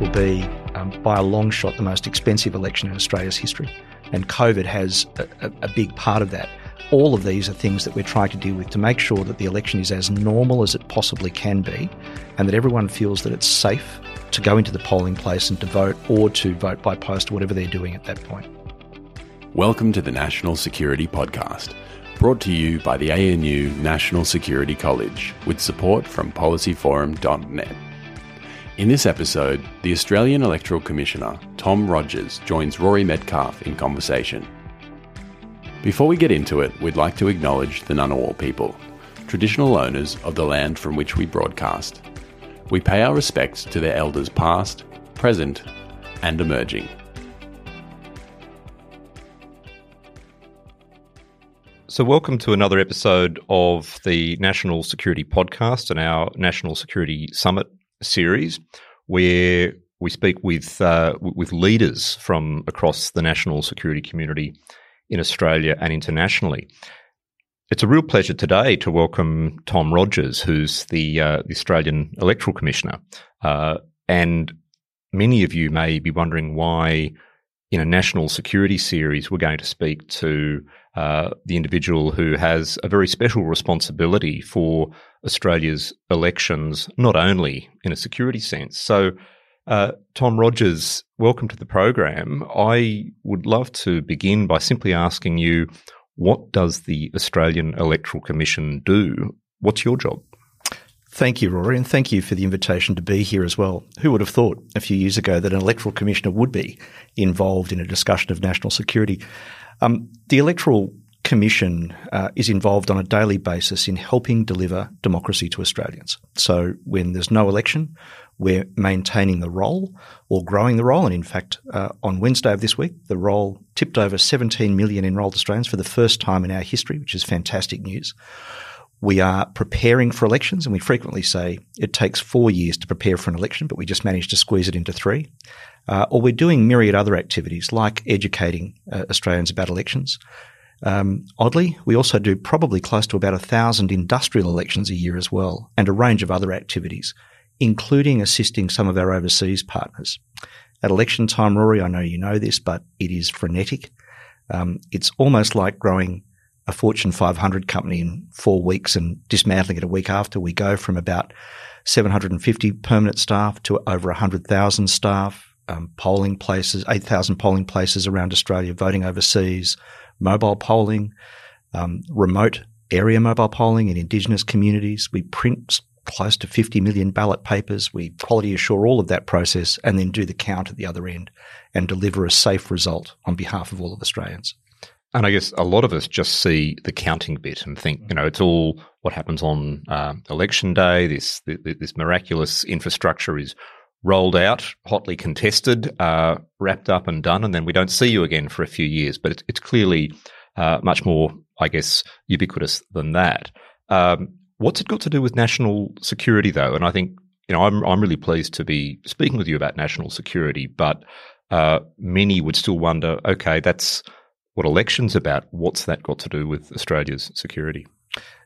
Will be, um, by a long shot, the most expensive election in Australia's history. And COVID has a, a, a big part of that. All of these are things that we're trying to deal with to make sure that the election is as normal as it possibly can be and that everyone feels that it's safe to go into the polling place and to vote or to vote by post, whatever they're doing at that point. Welcome to the National Security Podcast, brought to you by the ANU National Security College with support from policyforum.net. In this episode, the Australian Electoral Commissioner, Tom Rogers, joins Rory Medcalf in conversation. Before we get into it, we'd like to acknowledge the Ngunnawal people, traditional owners of the land from which we broadcast. We pay our respects to their elders past, present, and emerging. So, welcome to another episode of the National Security Podcast and our National Security Summit series, where we speak with uh, with leaders from across the national security community in Australia and internationally. It's a real pleasure today to welcome Tom Rogers, who's the, uh, the Australian Electoral Commissioner. Uh, and many of you may be wondering why, in a national security series, we're going to speak to uh, the individual who has a very special responsibility for Australia's elections, not only in a security sense. So, uh, Tom Rogers, welcome to the program. I would love to begin by simply asking you what does the Australian Electoral Commission do? What's your job? Thank you, Rory, and thank you for the invitation to be here as well. Who would have thought a few years ago that an electoral commissioner would be involved in a discussion of national security? Um, the Electoral Commission uh, is involved on a daily basis in helping deliver democracy to Australians. So when there's no election, we're maintaining the roll or growing the roll. And in fact, uh, on Wednesday of this week, the roll tipped over 17 million enrolled Australians for the first time in our history, which is fantastic news. We are preparing for elections, and we frequently say it takes four years to prepare for an election, but we just managed to squeeze it into three. Uh, or we're doing myriad other activities like educating uh, Australians about elections. Um, oddly, we also do probably close to about a thousand industrial elections a year as well, and a range of other activities, including assisting some of our overseas partners. At election time, Rory, I know you know this, but it is frenetic. Um, it's almost like growing a Fortune 500 company in four weeks and dismantling it a week after. We go from about 750 permanent staff to over 100,000 staff, um, polling places, 8,000 polling places around Australia, voting overseas, mobile polling, um, remote area mobile polling in Indigenous communities. We print close to 50 million ballot papers. We quality assure all of that process and then do the count at the other end and deliver a safe result on behalf of all of Australians. And I guess a lot of us just see the counting bit and think, you know, it's all what happens on uh, election day. This this miraculous infrastructure is rolled out, hotly contested, uh, wrapped up and done, and then we don't see you again for a few years. But it's, it's clearly uh, much more, I guess, ubiquitous than that. Um, what's it got to do with national security, though? And I think you know I'm I'm really pleased to be speaking with you about national security, but uh, many would still wonder, okay, that's what elections about. What's that got to do with Australia's security?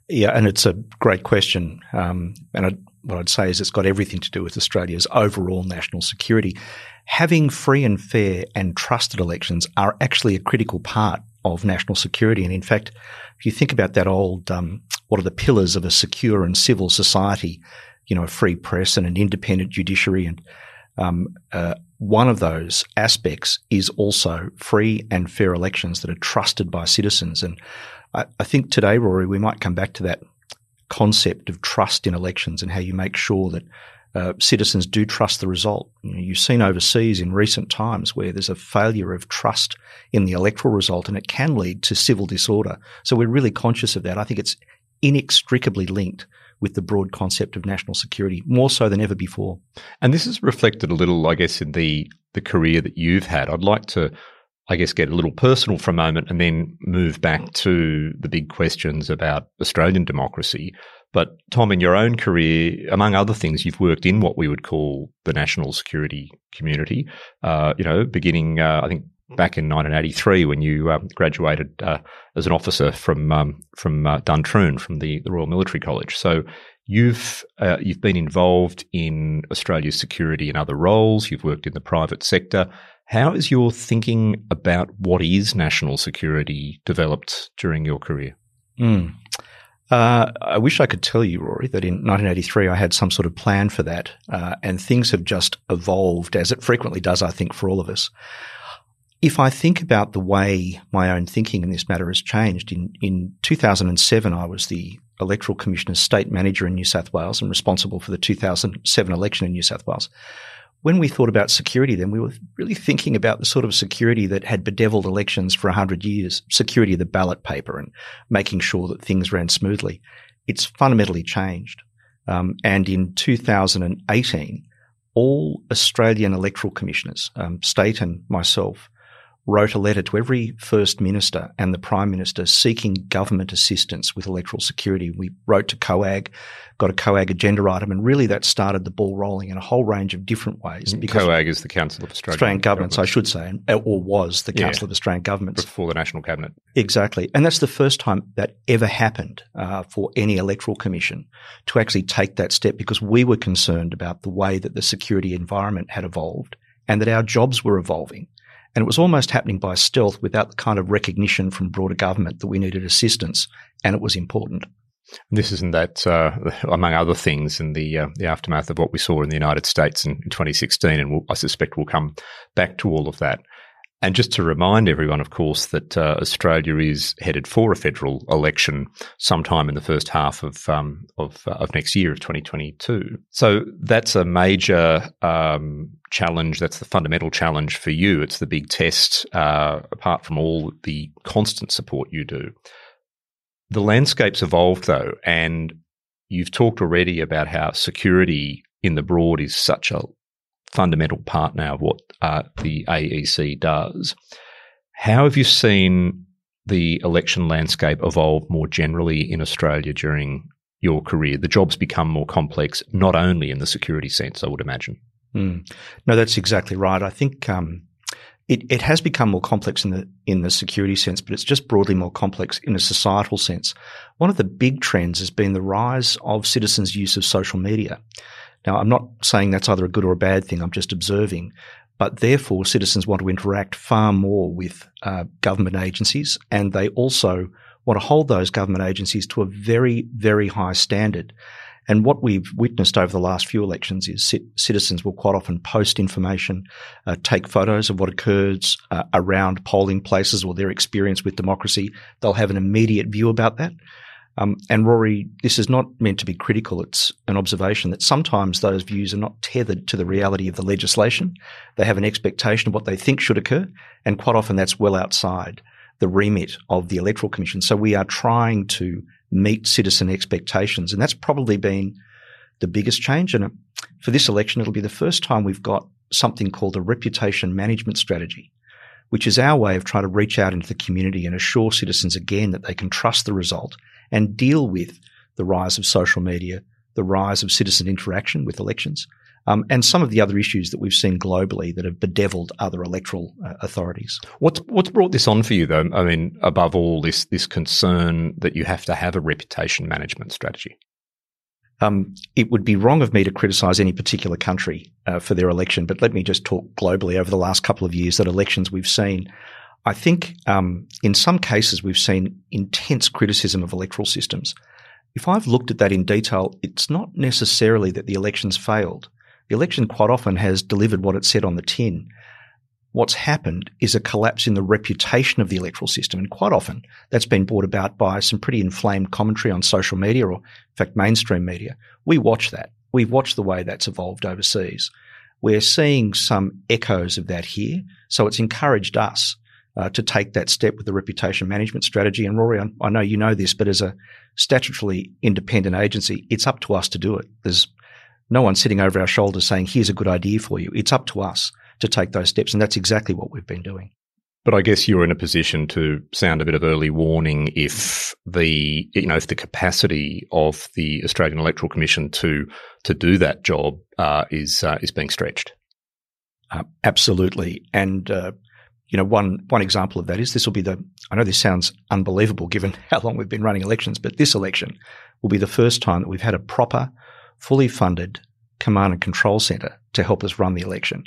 Yeah, and it's a great question. Um, and I, what I'd say is it's got everything to do with Australia's overall national security. Having free and fair and trusted elections are actually a critical part of national security. And in fact, if you think about that old, um, what are the pillars of a secure and civil society? You know, a free press and an independent judiciary and um, uh, one of those aspects is also free and fair elections that are trusted by citizens. And I, I think today, Rory, we might come back to that concept of trust in elections and how you make sure that uh, citizens do trust the result. You know, you've seen overseas in recent times where there's a failure of trust in the electoral result and it can lead to civil disorder. So we're really conscious of that. I think it's inextricably linked with the broad concept of national security, more so than ever before. And this is reflected a little, I guess, in the the career that you've had. I'd like to, I guess, get a little personal for a moment and then move back to the big questions about Australian democracy. But Tom, in your own career, among other things, you've worked in what we would call the national security community. Uh, you know, beginning, uh, I think, back in 1983 when you um, graduated uh, as an officer from um, from uh, Duntroon from the, the, Royal Military College. So you've uh, you've been involved in Australia's security in other roles. You've worked in the private sector. How is your thinking about what is national security developed during your career? Mm. Uh, I wish I could tell you, Rory, that in 1983 I had some sort of plan for that, uh, and things have just evolved as it frequently does, I think, for all of us. If I think about the way my own thinking in this matter has changed, in, in 2007 I was the Electoral Commissioner's State Manager in New South Wales and responsible for the 2007 election in New South Wales when we thought about security, then we were really thinking about the sort of security that had bedeviled elections for 100 years security of the ballot paper and making sure that things ran smoothly. It's fundamentally changed. Um, and in 2018, all Australian electoral commissioners, um, state and myself, wrote a letter to every First Minister and the Prime Minister seeking government assistance with electoral security. We wrote to COAG, got a COAG agenda item, and really that started the ball rolling in a whole range of different ways. Because COAG is the Council of Australian, Australian Governments, I should say, or was the Council yeah, of Australian Governments. Before the National Cabinet. Exactly. And that's the first time that ever happened uh, for any electoral commission to actually take that step because we were concerned about the way that the security environment had evolved and that our jobs were evolving. And it was almost happening by stealth without the kind of recognition from broader government that we needed assistance and it was important. This isn't that, uh, among other things, in the uh, the aftermath of what we saw in the United States in 2016, and we'll, I suspect we'll come back to all of that. And just to remind everyone, of course, that uh, Australia is headed for a federal election sometime in the first half of um, of, uh, of, next year of 2022. So that's a major um, challenge. That's the fundamental challenge for you. It's the big test, uh, apart from all the constant support you do. The landscape's evolved though, and you've talked already about how security in the broad is such a fundamental part now of what uh, the AEC does. How have you seen the election landscape evolve more generally in Australia during your career? The jobs become more complex, not only in the security sense, I would imagine. Mm. No, that's exactly right. I think um, it, it has become more complex in the in the security sense, but it's just broadly more complex in a societal sense. One of the big trends has been the rise of citizens' use of social media. Now, I'm not saying that's either a good or a bad thing. I'm just observing. But therefore, citizens want to interact far more with uh, government agencies, and they also want to hold those government agencies to a very, very high standard. And what we've witnessed over the last few elections is citizens will quite often post information, uh, take photos of what occurs uh, around polling places or their experience with democracy. They'll have an immediate view about that. Um, and Rory, this is not meant to be critical. It's an observation that sometimes those views are not tethered to the reality of the legislation. They have an expectation of what they think should occur, and quite often that's well outside the remit of the Electoral Commission. So we are trying to meet citizen expectations, and that's probably been the biggest change. And uh, for this election, it'll be the first time we've got something called a reputation management strategy, which is our way of trying to reach out into the community and assure citizens again that they can trust the result and deal with the rise of social media, the rise of citizen interaction with elections, um, and some of the other issues that we've seen globally that have bedeviled other electoral uh, authorities. What's what's brought this on for you, though? I mean, above all, this this concern that you have to have a reputation management strategy. Um, it would be wrong of me to criticise any particular country uh, for their election, but let me just talk globally. Over the last couple of years, that elections we've seen I think um, in some cases we've seen intense criticism of electoral systems. If I've looked at that in detail, it's not necessarily that the elections failed. The election quite often has delivered what it said on the tin. What's happened is a collapse in the reputation of the electoral system, and quite often that's been brought about by some pretty inflamed commentary on social media or, in fact, mainstream media. We watch that. we've watched the way that's evolved overseas. We're seeing some echoes of that here. So it's encouraged us uh, to take that step with the reputation management strategy. And Rory, I, I know you know this, but as a statutorily independent agency, it's up to us to do it. There's no one sitting over our shoulders saying, here's a good idea for you. It's up to us to take those steps. And that's exactly what we've been doing. But I guess you're in a position to sound a bit of early warning if the you know if the capacity of the Australian Electoral Commission to to do that job uh, is uh, is being stretched. Uh, absolutely, and uh, you know one one example of that is this will be the I know this sounds unbelievable given how long we've been running elections, but this election will be the first time that we've had a proper, fully funded command and control centre to help us run the election.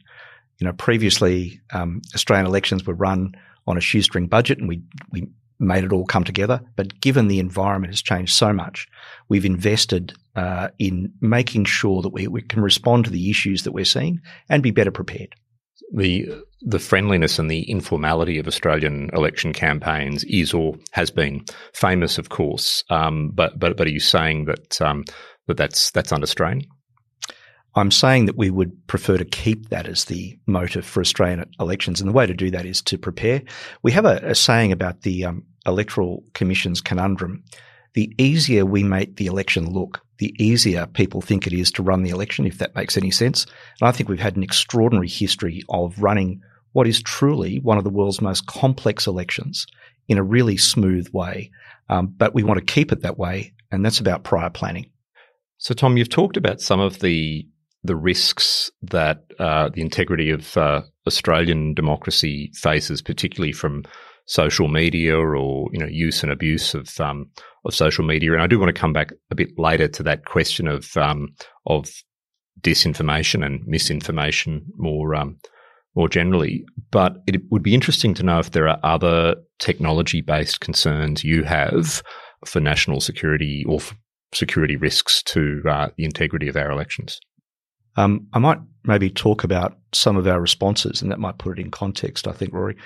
You know, previously um, Australian elections were run on a shoestring budget, and we we made it all come together. But given the environment has changed so much, we've invested uh, in making sure that we, we can respond to the issues that we're seeing and be better prepared. The the friendliness and the informality of Australian election campaigns is or has been famous, of course. Um, but but but are you saying that um, that that's that's under strain? I'm saying that we would prefer to keep that as the motive for Australian elections. And the way to do that is to prepare. We have a, a saying about the um, Electoral Commission's conundrum. The easier we make the election look, the easier people think it is to run the election, if that makes any sense. And I think we've had an extraordinary history of running what is truly one of the world's most complex elections in a really smooth way. Um, but we want to keep it that way, and that's about prior planning. So, Tom, you've talked about some of the the risks that uh, the integrity of uh, Australian democracy faces, particularly from social media or you know use and abuse of um, of social media. And I do want to come back a bit later to that question of um, of disinformation and misinformation more um, more generally. But it would be interesting to know if there are other technology based concerns you have for national security or security risks to uh, the integrity of our elections. Um, I might maybe talk about some of our responses, and that might put it in context. I think, Rory,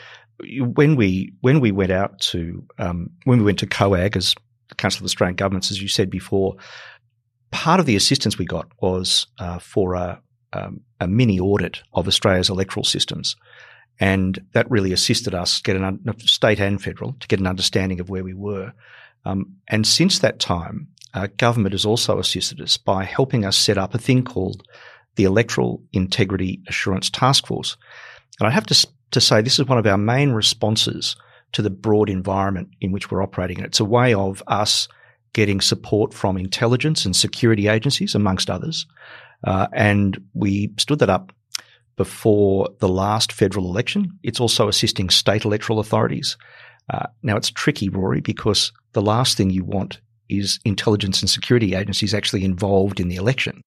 when we when we went out to um, when we went to COAG as the Council of Australian Governments, as you said before, part of the assistance we got was uh, for a, um, a mini audit of Australia's electoral systems, and that really assisted us get an state and federal to get an understanding of where we were. Um, and since that time, uh, government has also assisted us by helping us set up a thing called the Electoral Integrity Assurance Task Force. And I have to, to say this is one of our main responses to the broad environment in which we're operating. And it's a way of us getting support from intelligence and security agencies, amongst others. Uh, and we stood that up before the last federal election. It's also assisting state electoral authorities. Uh, now, it's tricky, Rory, because the last thing you want is intelligence and security agencies actually involved in the election.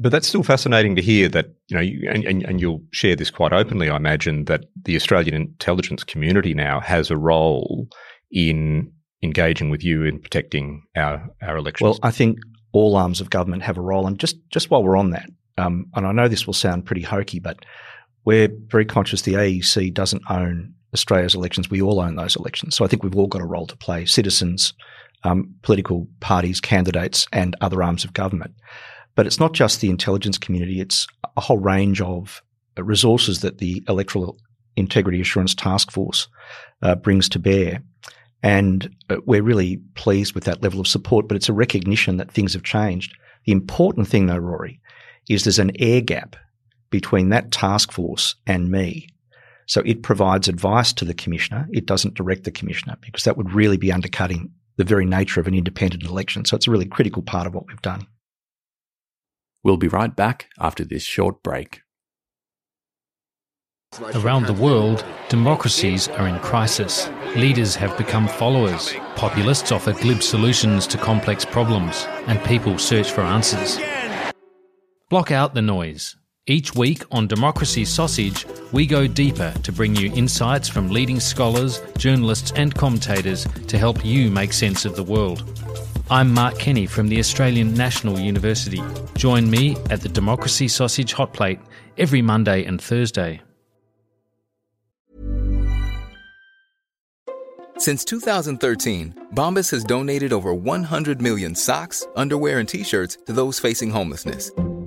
But that's still fascinating to hear that, you know, you, and, and, and you'll share this quite openly, I imagine, that the Australian intelligence community now has a role in engaging with you in protecting our, our elections. Well, I think all arms of government have a role. And just, just while we're on that, um, and I know this will sound pretty hokey, but we're very conscious the AEC doesn't own Australia's elections. We all own those elections. So I think we've all got a role to play citizens, um, political parties, candidates, and other arms of government. But it's not just the intelligence community, it's a whole range of resources that the Electoral Integrity Assurance Task Force uh, brings to bear. And uh, we're really pleased with that level of support, but it's a recognition that things have changed. The important thing, though, Rory, is there's an air gap between that task force and me. So it provides advice to the commissioner. It doesn't direct the commissioner because that would really be undercutting the very nature of an independent election. So it's a really critical part of what we've done. We'll be right back after this short break. Around the world, democracies are in crisis. Leaders have become followers. Populists offer glib solutions to complex problems, and people search for answers. Block out the noise. Each week on Democracy Sausage, we go deeper to bring you insights from leading scholars, journalists, and commentators to help you make sense of the world. I'm Mark Kenny from the Australian National University. Join me at the Democracy Sausage Hot Plate every Monday and Thursday. Since 2013, Bombas has donated over 100 million socks, underwear, and t shirts to those facing homelessness.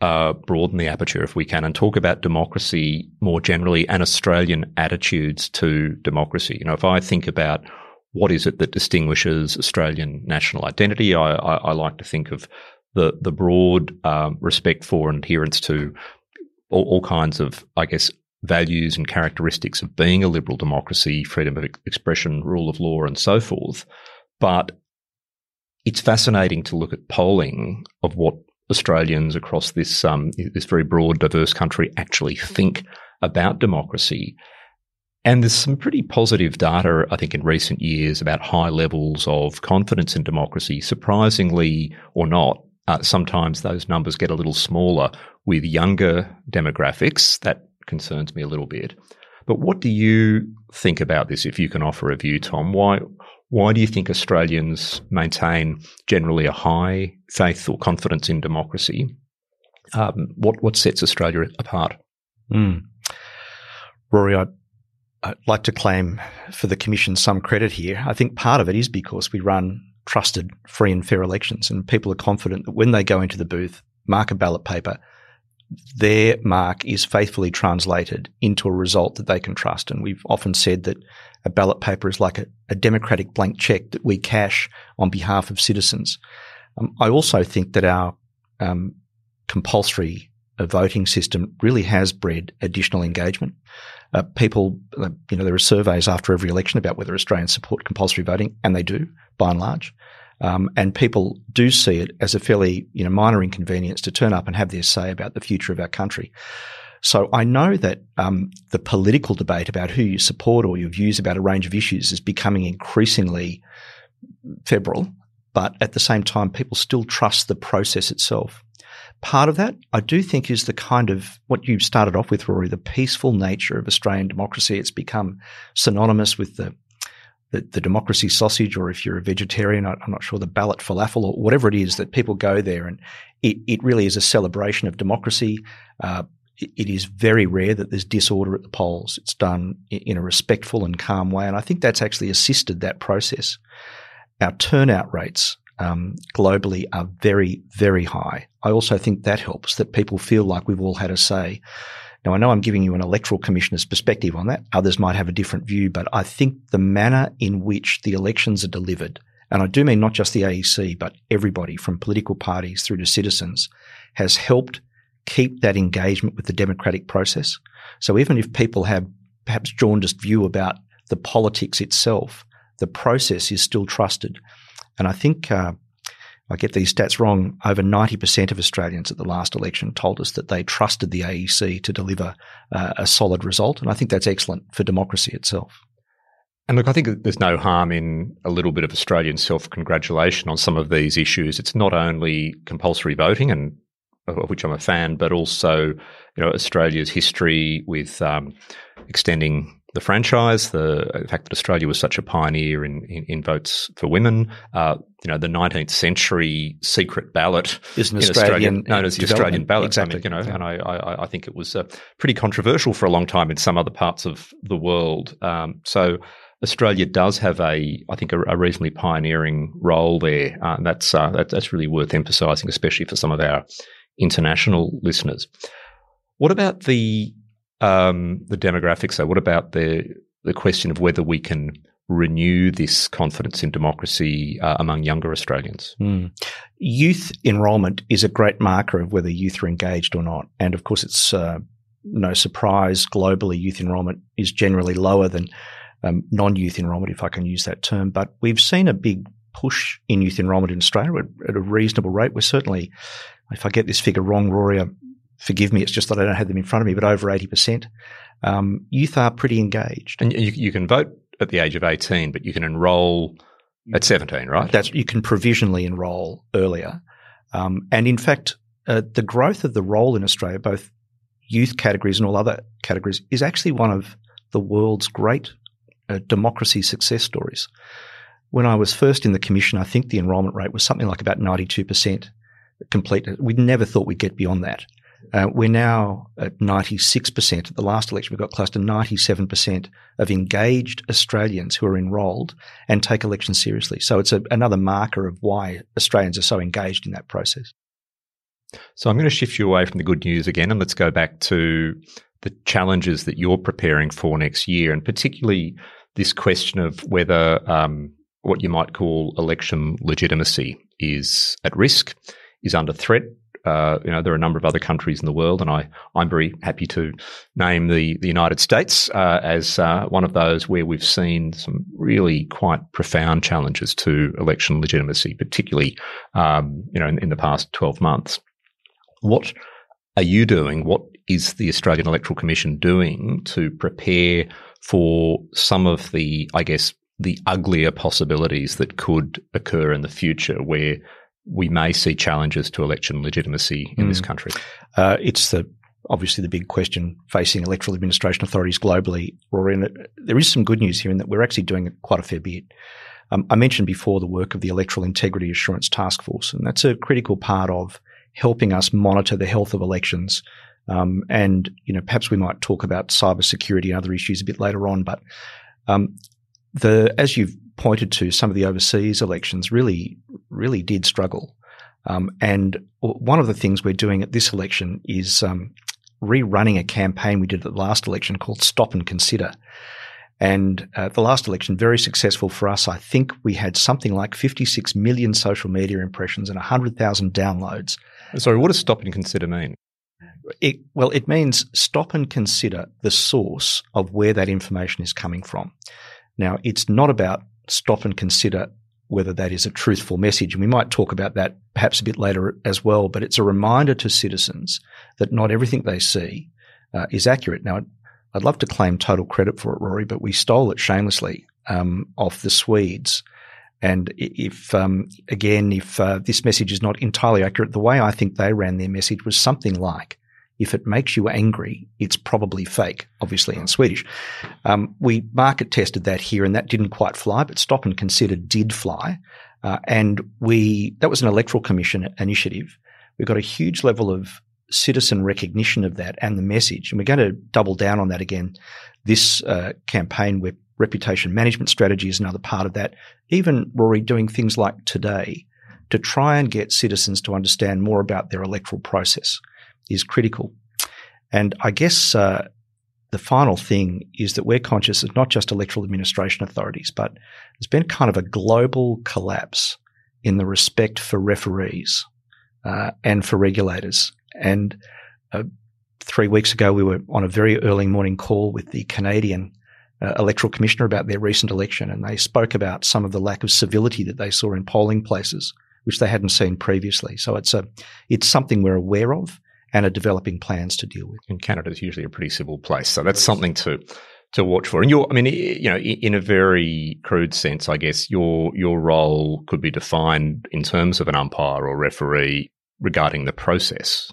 uh, broaden the aperture if we can and talk about democracy more generally and Australian attitudes to democracy. You know, if I think about what is it that distinguishes Australian national identity, I, I, I like to think of the the broad um, respect for and adherence to all, all, kinds of, I guess, values and characteristics of being a liberal democracy, freedom of expression, rule of law, and so forth. But it's fascinating to look at polling of what Australians across this um, this very broad, diverse country actually think about democracy. And there's some pretty positive data, I think, in recent years about high levels of confidence in democracy. Surprisingly or not, uh, sometimes those numbers get a little smaller with younger demographics. That concerns me a little bit. But what do you think about this? If you can offer a view, Tom, why why do you think Australians maintain generally a high faith or confidence in democracy? Um, what what sets Australia apart? Mm. Rory, I, I'd like to claim for the Commission some credit here. I think part of it is because we run trusted, free and fair elections, and people are confident that when they go into the booth, mark a ballot paper, their mark is faithfully translated into a result that they can trust. And we've often said that a ballot paper is like a, a democratic blank check that we cash on behalf of citizens. Um, I also think that our um, compulsory uh, voting system really has bred additional engagement. Uh, people, uh, you know, there are surveys after every election about whether Australians support compulsory voting, and they do, by and large. Um, and people do see it as a fairly, you know, minor inconvenience to turn up and have their say about the future of our country. So I know that um, the political debate about who you support or your views about a range of issues is becoming increasingly febrile, but at the same time, people still trust the process itself. Part of that, I do think, is the kind of what you started off with, Rory, the peaceful nature of Australian democracy. It's become synonymous with the the, the, democracy sausage, or if you're a vegetarian, I'm not sure the ballot falafel or whatever it is that people go there, and it, it really is a celebration of democracy. Uh, it is very rare that there's disorder at the polls. It's done in a respectful and calm way. And I think that's actually assisted that process. Our turnout rates um, globally are very, very high. I also think that helps that people feel like we've all had a say. Now, I know I'm giving you an electoral commissioner's perspective on that. Others might have a different view, but I think the manner in which the elections are delivered, and I do mean not just the AEC, but everybody from political parties through to citizens, has helped keep that engagement with the democratic process. So even if people have perhaps jaundiced view about the politics itself, the process is still trusted. And I think uh, I get these stats wrong. Over 90% of Australians at the last election told us that they trusted the AEC to deliver uh, a solid result. And I think that's excellent for democracy itself. And look, I think there's no harm in a little bit of Australian self congratulation on some of these issues. It's not only compulsory voting, and of which I'm a fan, but also you know Australia's history with um, extending the franchise, the fact that Australia was such a pioneer in, in, in votes for women, uh, you know, the 19th century secret ballot is an Australian, known as the Australian ballot. Exactly. I mean, you know, yeah. and I, I, I, think it was uh, pretty controversial for a long time in some other parts of the world. Um, so Australia does have a, I think, a, a reasonably pioneering role there. Uh, that's, uh, that, that's really worth emphasising, especially for some of our international listeners. What about the um, the demographics? Though, what about the the question of whether we can renew this confidence in democracy uh, among younger Australians? Mm. Youth enrolment is a great marker of whether youth are engaged or not, and of course, it's uh, no surprise globally youth enrolment is generally lower than um, non-youth enrolment, if I can use that term. But we've seen a big push in youth enrolment in Australia at, at a reasonable rate. We're certainly if I get this figure wrong, Rory, forgive me. It's just that I don't have them in front of me, but over 80%. Um, youth are pretty engaged. And you, you, can vote at the age of 18, but you can enroll At 17, right? That's you can provisionally enrol earlier. Um, and in fact, uh, the growth of the roll in Australia, both youth categories and all other categories, is actually one of the world's great uh, democracy success stories. When I was first in the commission, I think the enrolment rate was something like about 92% complete. We never thought we'd get beyond that. Uh, we're now at 96%. At the last election, we got close to 97% of engaged Australians who are enrolled and take elections seriously. So it's a, another marker of why Australians are so engaged in that process. So I'm going to shift you away from the good news again and let's go back to the challenges that you're preparing for next year, and particularly this question of whether um, what you might call election legitimacy is at risk, is under threat. Uh, you know, there are a number of other countries in the world, and I, I'm very happy to name the, the United States uh, as uh, one of those where we've seen some really quite profound challenges to election legitimacy, particularly, um, you know, in, in the past 12 months. What are you doing? What is the Australian Electoral Commission doing to prepare for some of the, I guess, the uglier possibilities that could occur in the future where we may see challenges to election legitimacy in mm. this country? Uh, it's the obviously the big question facing electoral administration authorities globally. Rory, and there is some good news here in that we're actually doing quite a fair bit. Um, I mentioned before the work of the Electoral Integrity Assurance Task Force, and that's a critical part of helping us monitor the health of elections. Um, and you know, perhaps we might talk about cybersecurity and other issues a bit later on. But um, the as you've pointed to, some of the overseas elections really, really did struggle. Um, and one of the things we're doing at this election is um, rerunning a campaign we did at the last election called Stop and Consider. And uh, the last election, very successful for us. I think we had something like 56 million social media impressions and 100,000 downloads. Sorry, what does stop and consider mean? It, well, it means stop and consider the source of where that information is coming from. Now, it's not about stop and consider whether that is a truthful message. And we might talk about that perhaps a bit later as well, but it's a reminder to citizens that not everything they see uh, is accurate. Now, I'd love to claim total credit for it, Rory, but we stole it shamelessly um, off the Swedes. And if, um, again, if uh, this message is not entirely accurate, the way I think they ran their message was something like, if it makes you angry, it's probably fake, obviously in Swedish. Um, we market tested that here and that didn't quite fly, but Stop and Consider did fly. Uh, and we, that was an electoral commission initiative. We got a huge level of citizen recognition of that and the message. And we're going to double down on that again this uh, campaign where reputation management strategy is another part of that. Even Rory doing things like today to try and get citizens to understand more about their electoral process is critical. And I guess uh, the final thing is that we're conscious of not just electoral administration authorities, but there's been kind of a global collapse in the respect for referees uh, and for regulators. And uh, three weeks ago, we were on a very early morning call with the Canadian uh, electoral commissioner about their recent election, and they spoke about some of the lack of civility that they saw in polling places, which they hadn't seen previously. So it's a it's something we're aware of and are developing plans to deal with. And Canada is usually a pretty civil place, so that's something to to watch for. And you're, I mean, you know, in a very crude sense, I guess your your role could be defined in terms of an umpire or referee regarding the process.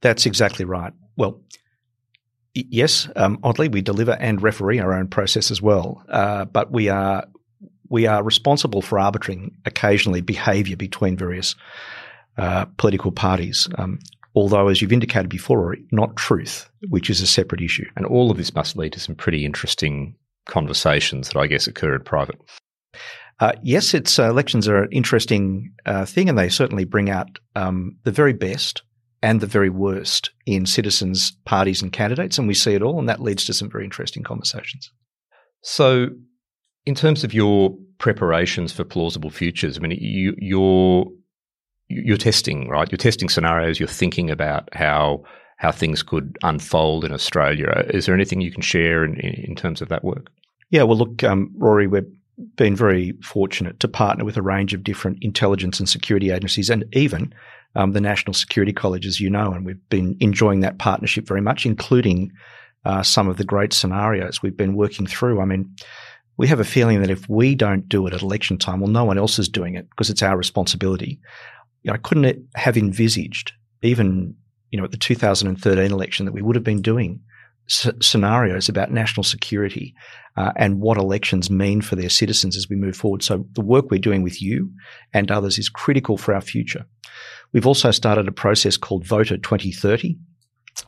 That's exactly right. Well, yes, um, oddly, we deliver and referee our own process as well, uh, but we are we are responsible for arbitrating occasionally behaviour between various uh, political parties. Um, although, as you've indicated before, not truth, which is a separate issue. And all of this must lead to some pretty interesting conversations that I guess occur in private. Uh, yes, it's uh, elections are an interesting uh, thing, and they certainly bring out um, the very best and the very worst in citizens, parties, and candidates, and we see it all, and that leads to some very interesting conversations. So, in terms of your preparations for plausible futures, I mean, you, you're you're testing, right? You're testing scenarios. You're thinking about how how things could unfold in Australia. Is there anything you can share in, in terms of that work? Yeah, well, look, um, Rory, we've been very fortunate to partner with a range of different intelligence and security agencies, and even um, the National Security College, as you know, and we've been enjoying that partnership very much, including uh, some of the great scenarios we've been working through. I mean, we have a feeling that if we don't do it at election time, well, no one else is doing it because it's our responsibility. You know, I couldn't have envisaged even, you know, at the 2013 election that we would have been doing s- scenarios about national security uh, and what elections mean for their citizens as we move forward. So the work we're doing with you and others is critical for our future. We've also started a process called Voter 2030.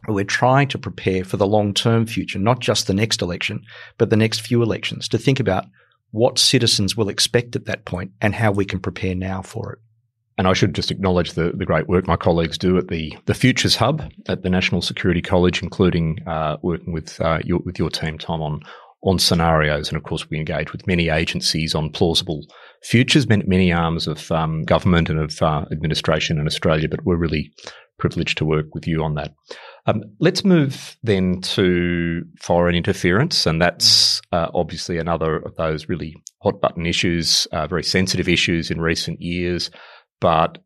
Where we're trying to prepare for the long term future, not just the next election, but the next few elections, to think about what citizens will expect at that point and how we can prepare now for it. And I should just acknowledge the, the great work my colleagues do at the, the Futures Hub at the National Security College, including uh, working with uh, your, with your team, Tom, on on scenarios. And of course, we engage with many agencies on plausible futures, many, arms of um, government and of uh, administration in Australia. But we're really privileged to work with you on that. Um, let's move then to foreign interference, and that's uh, obviously another of those really hot button issues, uh, very sensitive issues in recent years. But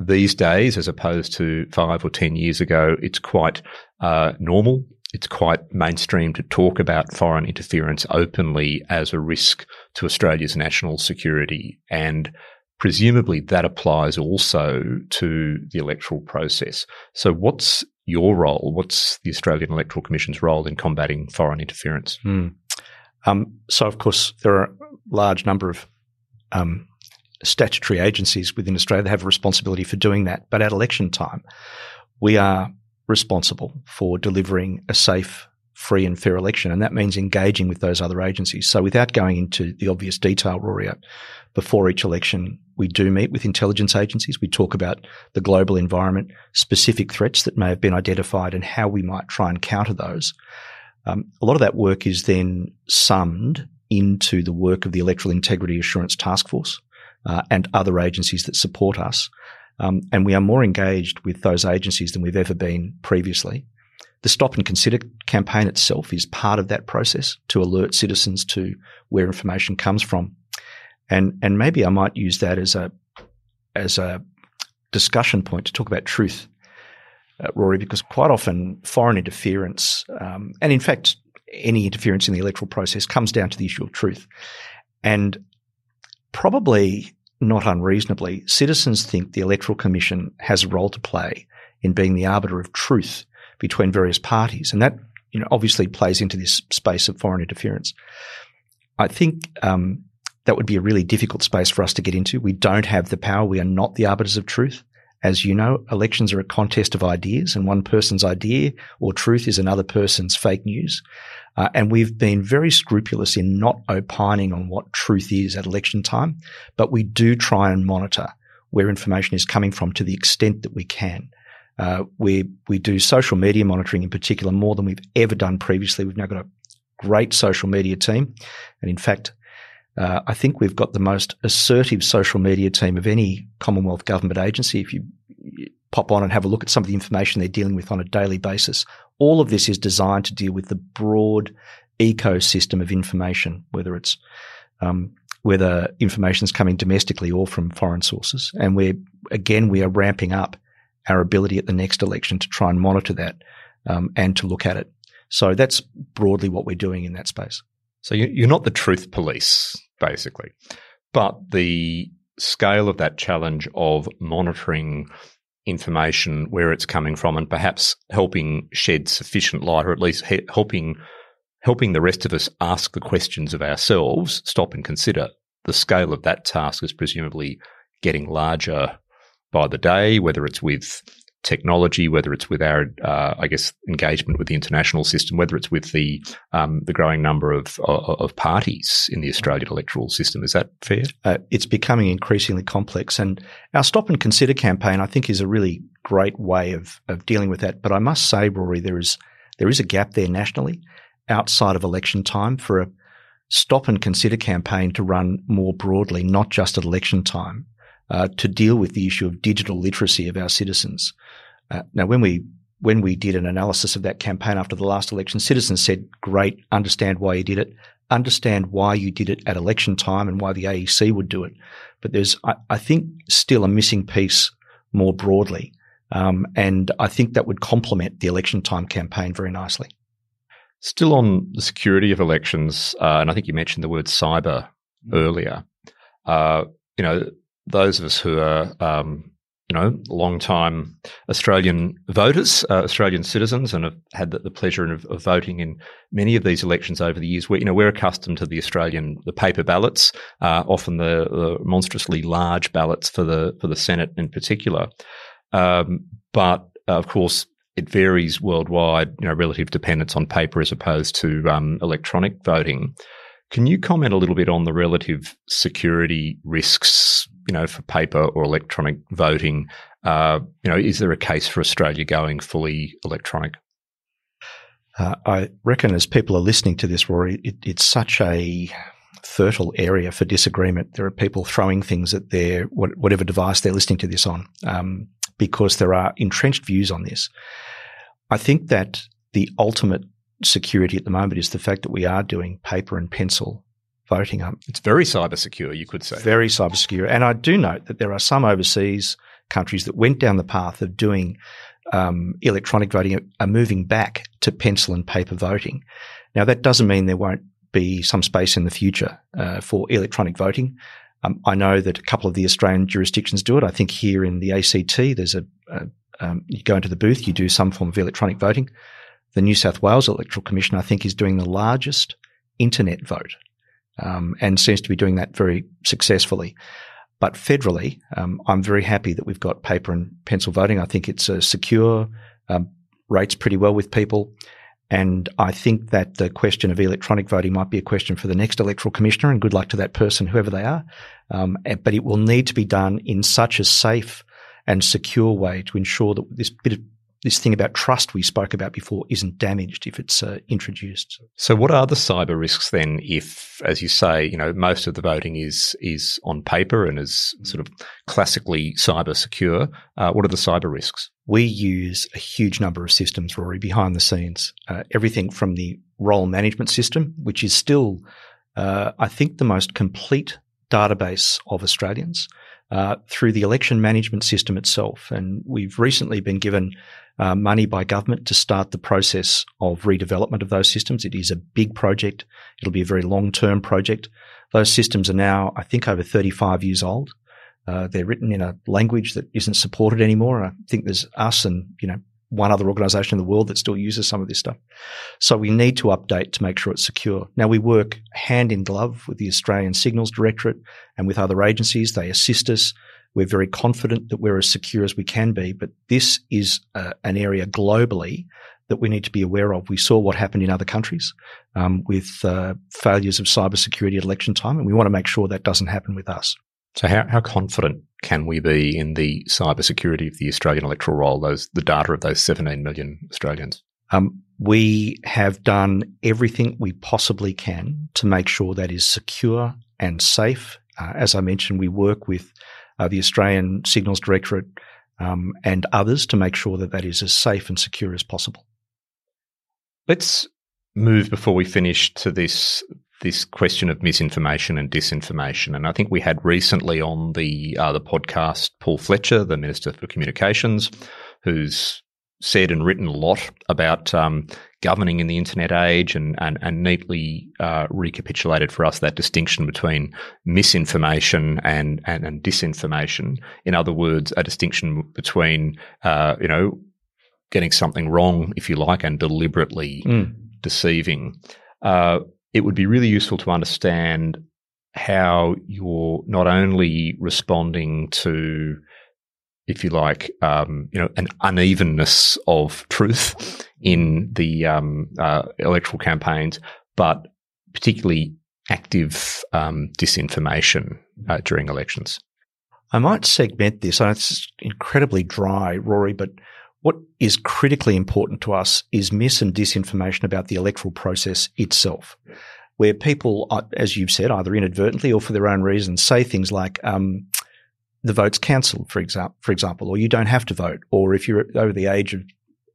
these days, as opposed to five or 10 years ago, it's quite uh, normal. It's quite mainstream to talk about foreign interference openly as a risk to Australia's national security. And presumably that applies also to the electoral process. So, what's your role? What's the Australian Electoral Commission's role in combating foreign interference? Mm. Um, so, of course, there are a large number of um, statutory agencies within Australia that have a responsibility for doing that. But at election time, we are responsible for delivering a safe, free and fair election. And that means engaging with those other agencies. So without going into the obvious detail, Rory, before each election, we do meet with intelligence agencies. We talk about the global environment, specific threats that may have been identified and how we might try and counter those. Um, a lot of that work is then summed into the work of the Electoral Integrity Assurance Task Force uh, and other agencies that support us. Um, and we are more engaged with those agencies than we've ever been previously. The Stop and Consider campaign itself is part of that process to alert citizens to where information comes from. And, and maybe I might use that as a, as a discussion point to talk about truth, uh, Rory, because quite often foreign interference, um, and in fact, any interference in the electoral process comes down to the issue of truth. And probably not unreasonably, citizens think the Electoral Commission has a role to play in being the arbiter of truth between various parties. And that, you know, obviously plays into this space of foreign interference. I think um, that would be a really difficult space for us to get into. We don't have the power. We are not the arbiters of truth. As you know, elections are a contest of ideas, and one person's idea or truth is another person's fake news. Uh, and we've been very scrupulous in not opining on what truth is at election time, but we do try and monitor where information is coming from to the extent that we can. Uh, we we do social media monitoring in particular more than we've ever done previously. We've now got a great social media team, and in fact, uh, I think we've got the most assertive social media team of any Commonwealth government agency. If you pop on and have a look at some of the information they're dealing with on a daily basis, all of this is designed to deal with the broad ecosystem of information, whether it's um, whether information is coming domestically or from foreign sources. And we're again we are ramping up our ability at the next election to try and monitor that um, and to look at it. So that's broadly what we're doing in that space. So you're not the truth police, basically, but the scale of that challenge of monitoring information where it's coming from and perhaps helping shed sufficient light or at least he- helping helping the rest of us ask the questions of ourselves stop and consider the scale of that task is presumably getting larger by the day whether it's with technology, whether it's with our, uh, I guess, engagement with the international system, whether it's with the um, the growing number of, of, of parties in the Australian electoral system. Is that fair? Uh, it's becoming increasingly complex, and our Stop and Consider campaign, I think, is a really great way of of dealing with that. But I must say, Rory, there is there is a gap there nationally outside of election time for a Stop and Consider campaign to run more broadly, not just at election time. Uh, to deal with the issue of digital literacy of our citizens. Uh, now, when we when we did an analysis of that campaign after the last election, citizens said, "Great, understand why you did it, understand why you did it at election time, and why the AEC would do it." But there's, I, I think, still a missing piece more broadly, um, and I think that would complement the election time campaign very nicely. Still on the security of elections, uh, and I think you mentioned the word cyber mm. earlier. Uh, you know, those of us who are um, you know, long-time Australian voters, uh, Australian citizens, and have had the, the pleasure of, of, voting in many of these elections over the years. We, you know, we're accustomed to the Australian the paper ballots, uh, often the, the, monstrously large ballots for the for the Senate in particular. Um, but uh, of course, it varies worldwide. You know, relative dependence on paper as opposed to um, electronic voting. Can you comment a little bit on the relative security risks, you know, for paper or electronic voting? Uh, you know, is there a case for Australia going fully electronic? Uh, I reckon as people are listening to this, Rory, it, it's such a fertile area for disagreement. There are people throwing things at their whatever device they're listening to this on, um, because there are entrenched views on this. I think that the ultimate security at the moment is the fact that we are doing paper and pencil voting. Um, it's very cyber secure, you could say. Very cyber secure. And I do note that there are some overseas countries that went down the path of doing um, electronic voting are moving back to pencil and paper voting. Now, that doesn't mean there won't be some space in the future uh, for electronic voting. Um, I know that a couple of the Australian jurisdictions do it. I think here in the ACT, there's a, a um, you go into the booth, you do some form of electronic voting. The New South Wales Electoral Commission, I think, is doing the largest internet vote um, and seems to be doing that very successfully. But federally, um, I'm very happy that we've got paper and pencil voting. I think it's a secure, um, rates pretty well with people. And I think that the question of electronic voting might be a question for the next electoral commissioner, and good luck to that person, whoever they are. Um, but it will need to be done in such a safe and secure way to ensure that this bit of this thing about trust we spoke about before isn't damaged if it's uh, introduced. So, what are the cyber risks then? If, as you say, you know, most of the voting is is on paper and is sort of classically cyber secure, uh, what are the cyber risks? We use a huge number of systems, Rory, behind the scenes. Uh, everything from the roll management system, which is still, uh, I think, the most complete database of Australians. Uh, through the election management system itself. And we've recently been given uh, money by government to start the process of redevelopment of those systems. It is a big project. It'll be a very long term project. Those systems are now, I think, over 35 years old. Uh, they're written in a language that isn't supported anymore. I think there's us and, you know, one other organization in the world that still uses some of this stuff. So we need to update to make sure it's secure. Now we work hand in glove with the Australian Signals Directorate and with other agencies. They assist us. We're very confident that we're as secure as we can be, but this is uh, an area globally that we need to be aware of. We saw what happened in other countries um, with uh, failures of cybersecurity at election time, and we want to make sure that doesn't happen with us. So, how, how confident can we be in the cybersecurity of the Australian electoral roll? Those the data of those 17 million Australians. Um, we have done everything we possibly can to make sure that is secure and safe. Uh, as I mentioned, we work with uh, the Australian Signals Directorate um, and others to make sure that that is as safe and secure as possible. Let's move before we finish to this this question of misinformation and disinformation. And I think we had recently on the uh, the podcast Paul Fletcher, the Minister for Communications, who's said and written a lot about um, governing in the internet age and, and, and neatly uh, recapitulated for us that distinction between misinformation and, and, and, disinformation. In other words, a distinction between, uh, you know, getting something wrong, if you like, and deliberately mm. deceiving. Uh, it would be really useful to understand how you're not only responding to, if you like, um, you know, an unevenness of truth in the um, uh, electoral campaigns, but particularly active um, disinformation uh, during elections. I might segment this. I know it's incredibly dry, Rory, but what is critically important to us is mis and disinformation about the electoral process itself, where people, uh, as you've said, either inadvertently or for their own reasons, say things like, um, the vote's cancelled, for example, for example, or you don't have to vote, or if you're over the age of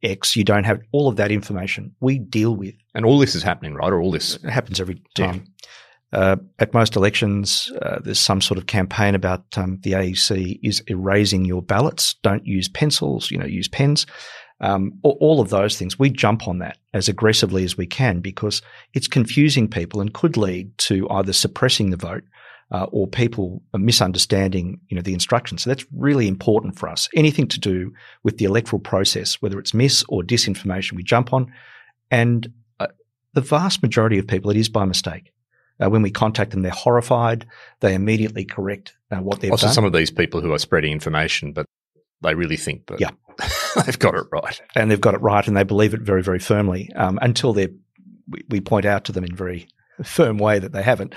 X, you don't have all of that information. We deal with, and all this is happening, right? Or all this it happens every time. Uh, at most elections, uh, there's some sort of campaign about um, the AEC is erasing your ballots. Don't use pencils, you know, use pens. um, all of those things. We jump on that as aggressively as we can because it's confusing people and could lead to either suppressing the vote uh, or people misunderstanding, you know, the instructions. So that's really important for us. Anything to do with the electoral process, whether it's mis or disinformation, we jump on. And uh, the vast majority of people, it is by mistake. Uh, when we contact them, they're horrified. They immediately correct uh, what they've also, done. some of these people who are spreading information, but they really think that yeah. they've got it right. And they've got it right and they believe it very, very firmly um, until they we, we point out to them in very firm way that they haven't.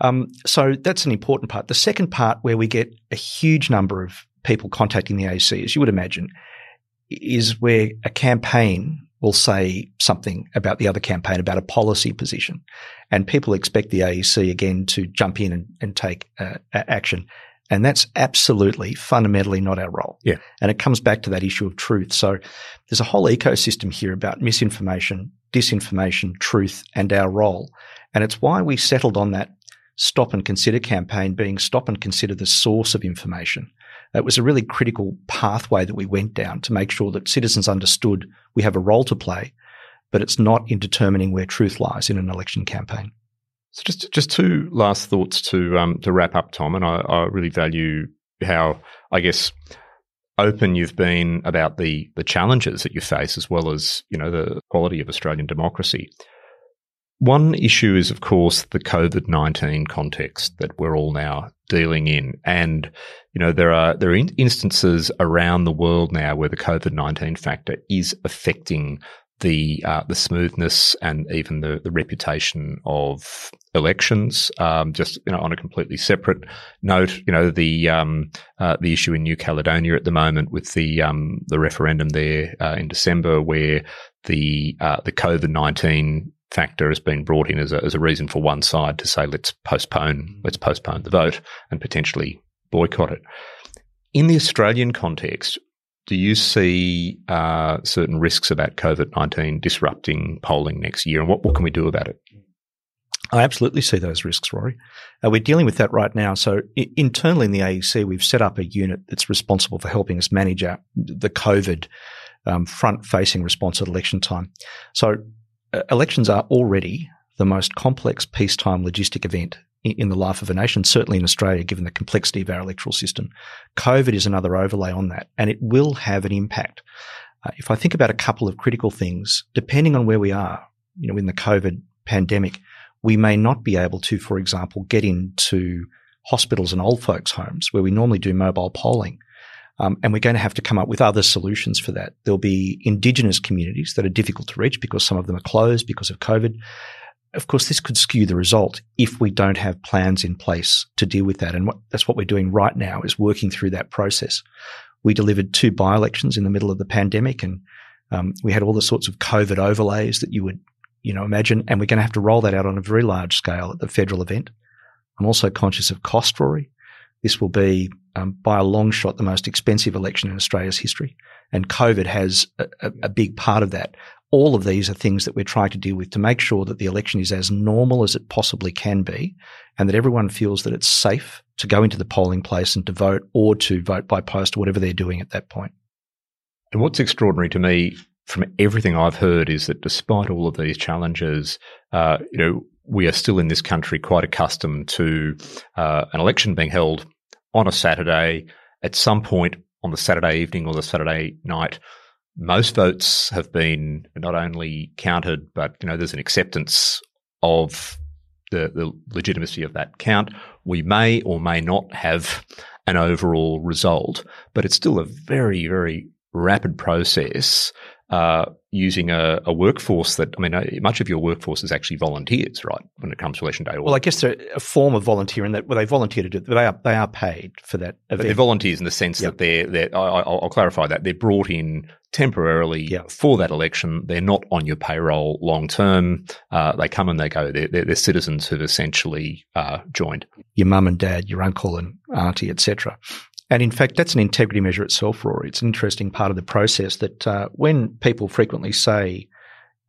Um, so that's an important part. The second part, where we get a huge number of people contacting the AEC, as you would imagine, is where a campaign will say something about the other campaign, about a policy position. And people expect the AEC again to jump in and, and take uh, action. And that's absolutely fundamentally not our role. Yeah. And it comes back to that issue of truth. So there's a whole ecosystem here about misinformation, disinformation, truth, and our role. And it's why we settled on that stop and consider campaign being stop and consider the source of information. It was a really critical pathway that we went down to make sure that citizens understood we have a role to play, but it's not in determining where truth lies in an election campaign. So just just two last thoughts to um, to wrap up, Tom, and I, I really value how I guess open you've been about the the challenges that you face as well as you know the quality of Australian democracy. One issue is, of course, the COVID nineteen context that we're all now dealing in, and you know there are there are instances around the world now where the COVID nineteen factor is affecting the uh, the smoothness and even the, the reputation of elections. Um, just you know, on a completely separate note, you know the um, uh, the issue in New Caledonia at the moment with the um, the referendum there uh, in December, where the uh, the COVID nineteen factor has been brought in as a, as a reason for one side to say let's postpone let's postpone the vote and potentially boycott it. In the Australian context, do you see uh, certain risks about COVID nineteen disrupting polling next year, and what, what can we do about it? I absolutely see those risks, Rory. Uh, we're dealing with that right now. So I- internally in the AEC, we've set up a unit that's responsible for helping us manage our, the COVID um, front-facing response at election time. So elections are already the most complex peacetime logistic event in, in the life of a nation, certainly in Australia, given the complexity of our electoral system. COVID is another overlay on that, and it will have an impact. Uh, if I think about a couple of critical things, depending on where we are, you know, in the COVID pandemic, we may not be able to, for example, get into hospitals and old folks' homes where we normally do mobile polling. Um, and we're going to have to come up with other solutions for that. There'll be indigenous communities that are difficult to reach because some of them are closed because of COVID. Of course, this could skew the result if we don't have plans in place to deal with that. And what, that's what we're doing right now is working through that process. We delivered two by-elections in the middle of the pandemic and um, we had all the sorts of COVID overlays that you would you know, imagine, and we're going to have to roll that out on a very large scale at the federal event. I'm also conscious of cost, Rory. This will be, um, by a long shot, the most expensive election in Australia's history. And COVID has a, a, big part of that. All of these are things that we're trying to deal with to make sure that the election is as normal as it possibly can be and that everyone feels that it's safe to go into the polling place and to vote or to vote by post or whatever they're doing at that point. And what's extraordinary to me from everything I've heard is that despite all of these challenges, uh, you know, we are still in this country quite accustomed to uh, an election being held on a Saturday at some point on the Saturday evening or the Saturday night. Most votes have been not only counted, but you know, there's an acceptance of the, the legitimacy of that count. We may or may not have an overall result, but it's still a very, very rapid process uh, using a, a, workforce that, I mean, uh, much of your workforce is actually volunteers, right, when it comes to election day? Well, I guess they're a form of volunteering that well, they volunteer to do it, but they are, they are paid for that event. But they're volunteers in the sense yep. that they're, they're I, will clarify that, they're brought in temporarily yep. for that election. They're not on your payroll long term. Uh, they come and they go. They're, they're, they're citizens who've essentially uh, joined. Your mum and dad, your uncle and auntie, etc. And in fact, that's an integrity measure itself, Rory. It's an interesting part of the process that uh, when people frequently say,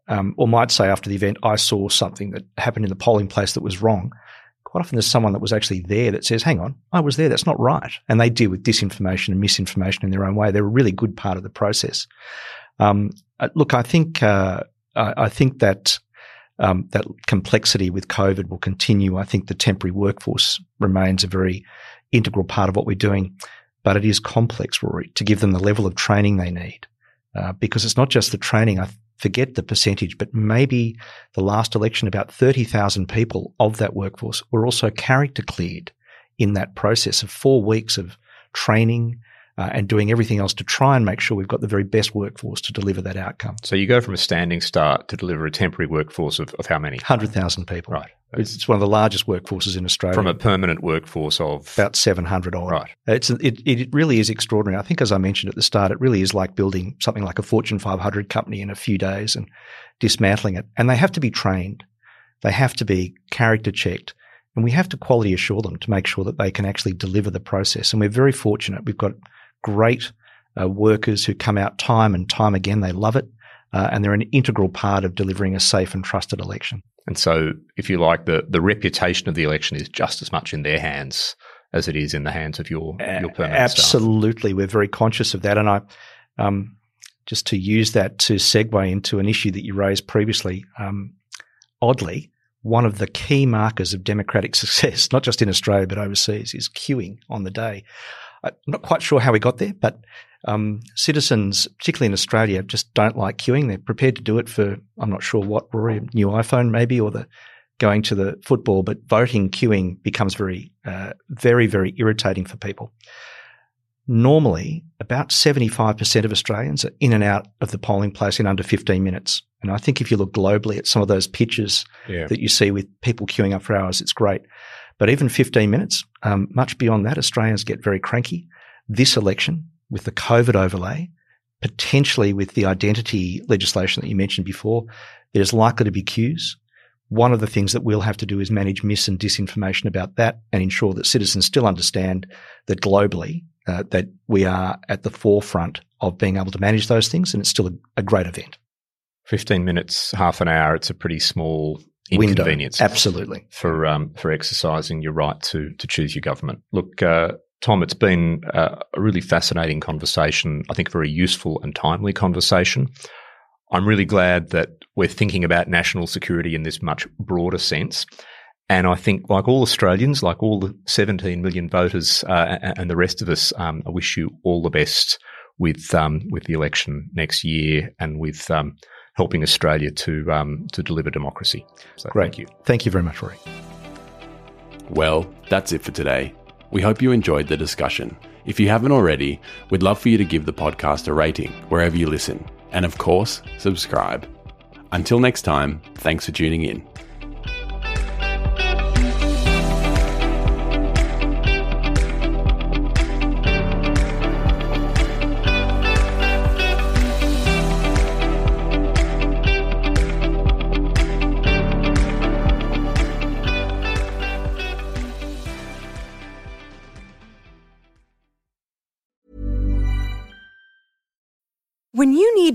um, or might say after the event, I saw something that happened in the polling place that was wrong, quite often there's someone that was actually there that says, hang on, I was there, that's not right. And they deal with disinformation and misinformation in their own way. They're a really good part of the process. Um, uh, look, I think uh, I, I, think that um, that complexity with COVID will continue. I think the temporary workforce remains a very integral part of what we're doing, but it is complex, Rory, to give them the level of training they need. Uh, because it's not just the training. I forget the percentage, but maybe the last election, about 30,000 people of that workforce were also character cleared in that process of four weeks of training, uh, and doing everything else to try and make sure we've got the very best workforce to deliver that outcome. So you go from a standing start to deliver a temporary workforce of, of how many? 100,000 people. Right. It's, it's, one of the largest workforces in Australia. From a permanent workforce of? About 700 odd. Right. It's, it, it really is extraordinary. I think, as I mentioned at the start, it really is like building something like a Fortune 500 company in a few days and dismantling it. And they have to be trained. They have to be character checked. And we have to quality assure them to make sure that they can actually deliver the process. And we're very fortunate. We've got great uh, workers who come out time and time again. They love it. Uh, and they're an integral part of delivering a safe and trusted election. And so, if you like, the, the reputation of the election is just as much in their hands as it is in the hands of your, your permanent Absolutely. Staff. We're very conscious of that. And I, um, just to use that to segue into an issue that you raised previously, um, oddly, one of the key markers of democratic success, not just in Australia but overseas, is queuing on the day. I'm not quite sure how we got there, but um, citizens, particularly in Australia, just don't like queuing. They're prepared to do it for I'm not sure what Rory, new iPhone maybe, or the going to the football. But voting queuing becomes very, uh, very, very irritating for people. Normally, about 75% of Australians are in and out of the polling place in under 15 minutes. And I think if you look globally at some of those pictures yeah. that you see with people queuing up for hours, it's great. But even 15 minutes, um, much beyond that, Australians get very cranky. This election, with the COVID overlay, potentially with the identity legislation that you mentioned before, there's likely to be queues. One of the things that we'll have to do is manage mis and disinformation about that and ensure that citizens still understand that globally uh, that we are at the forefront of being able to manage those things, and it's still a, a great event. 15 minutes, half an hour, it's a pretty small inconvenience. Window. Absolutely. For um, for exercising your right to to choose your government. Look, uh, Tom, it's been uh, a really fascinating conversation. I think a very useful and timely conversation. I'm really glad that we're thinking about national security in this much broader sense. And I think, like all Australians, like all the 17 million voters uh, and the rest of us, um, I wish you all the best with um, with the election next year and with um, helping Australia to um, to deliver democracy. So Great. thank you. Thank you very much, Rory. Well, that's it for today. We hope you enjoyed the discussion. If you haven't already, we'd love for you to give the podcast a rating wherever you listen. And of course, subscribe. Until next time, thanks for tuning in.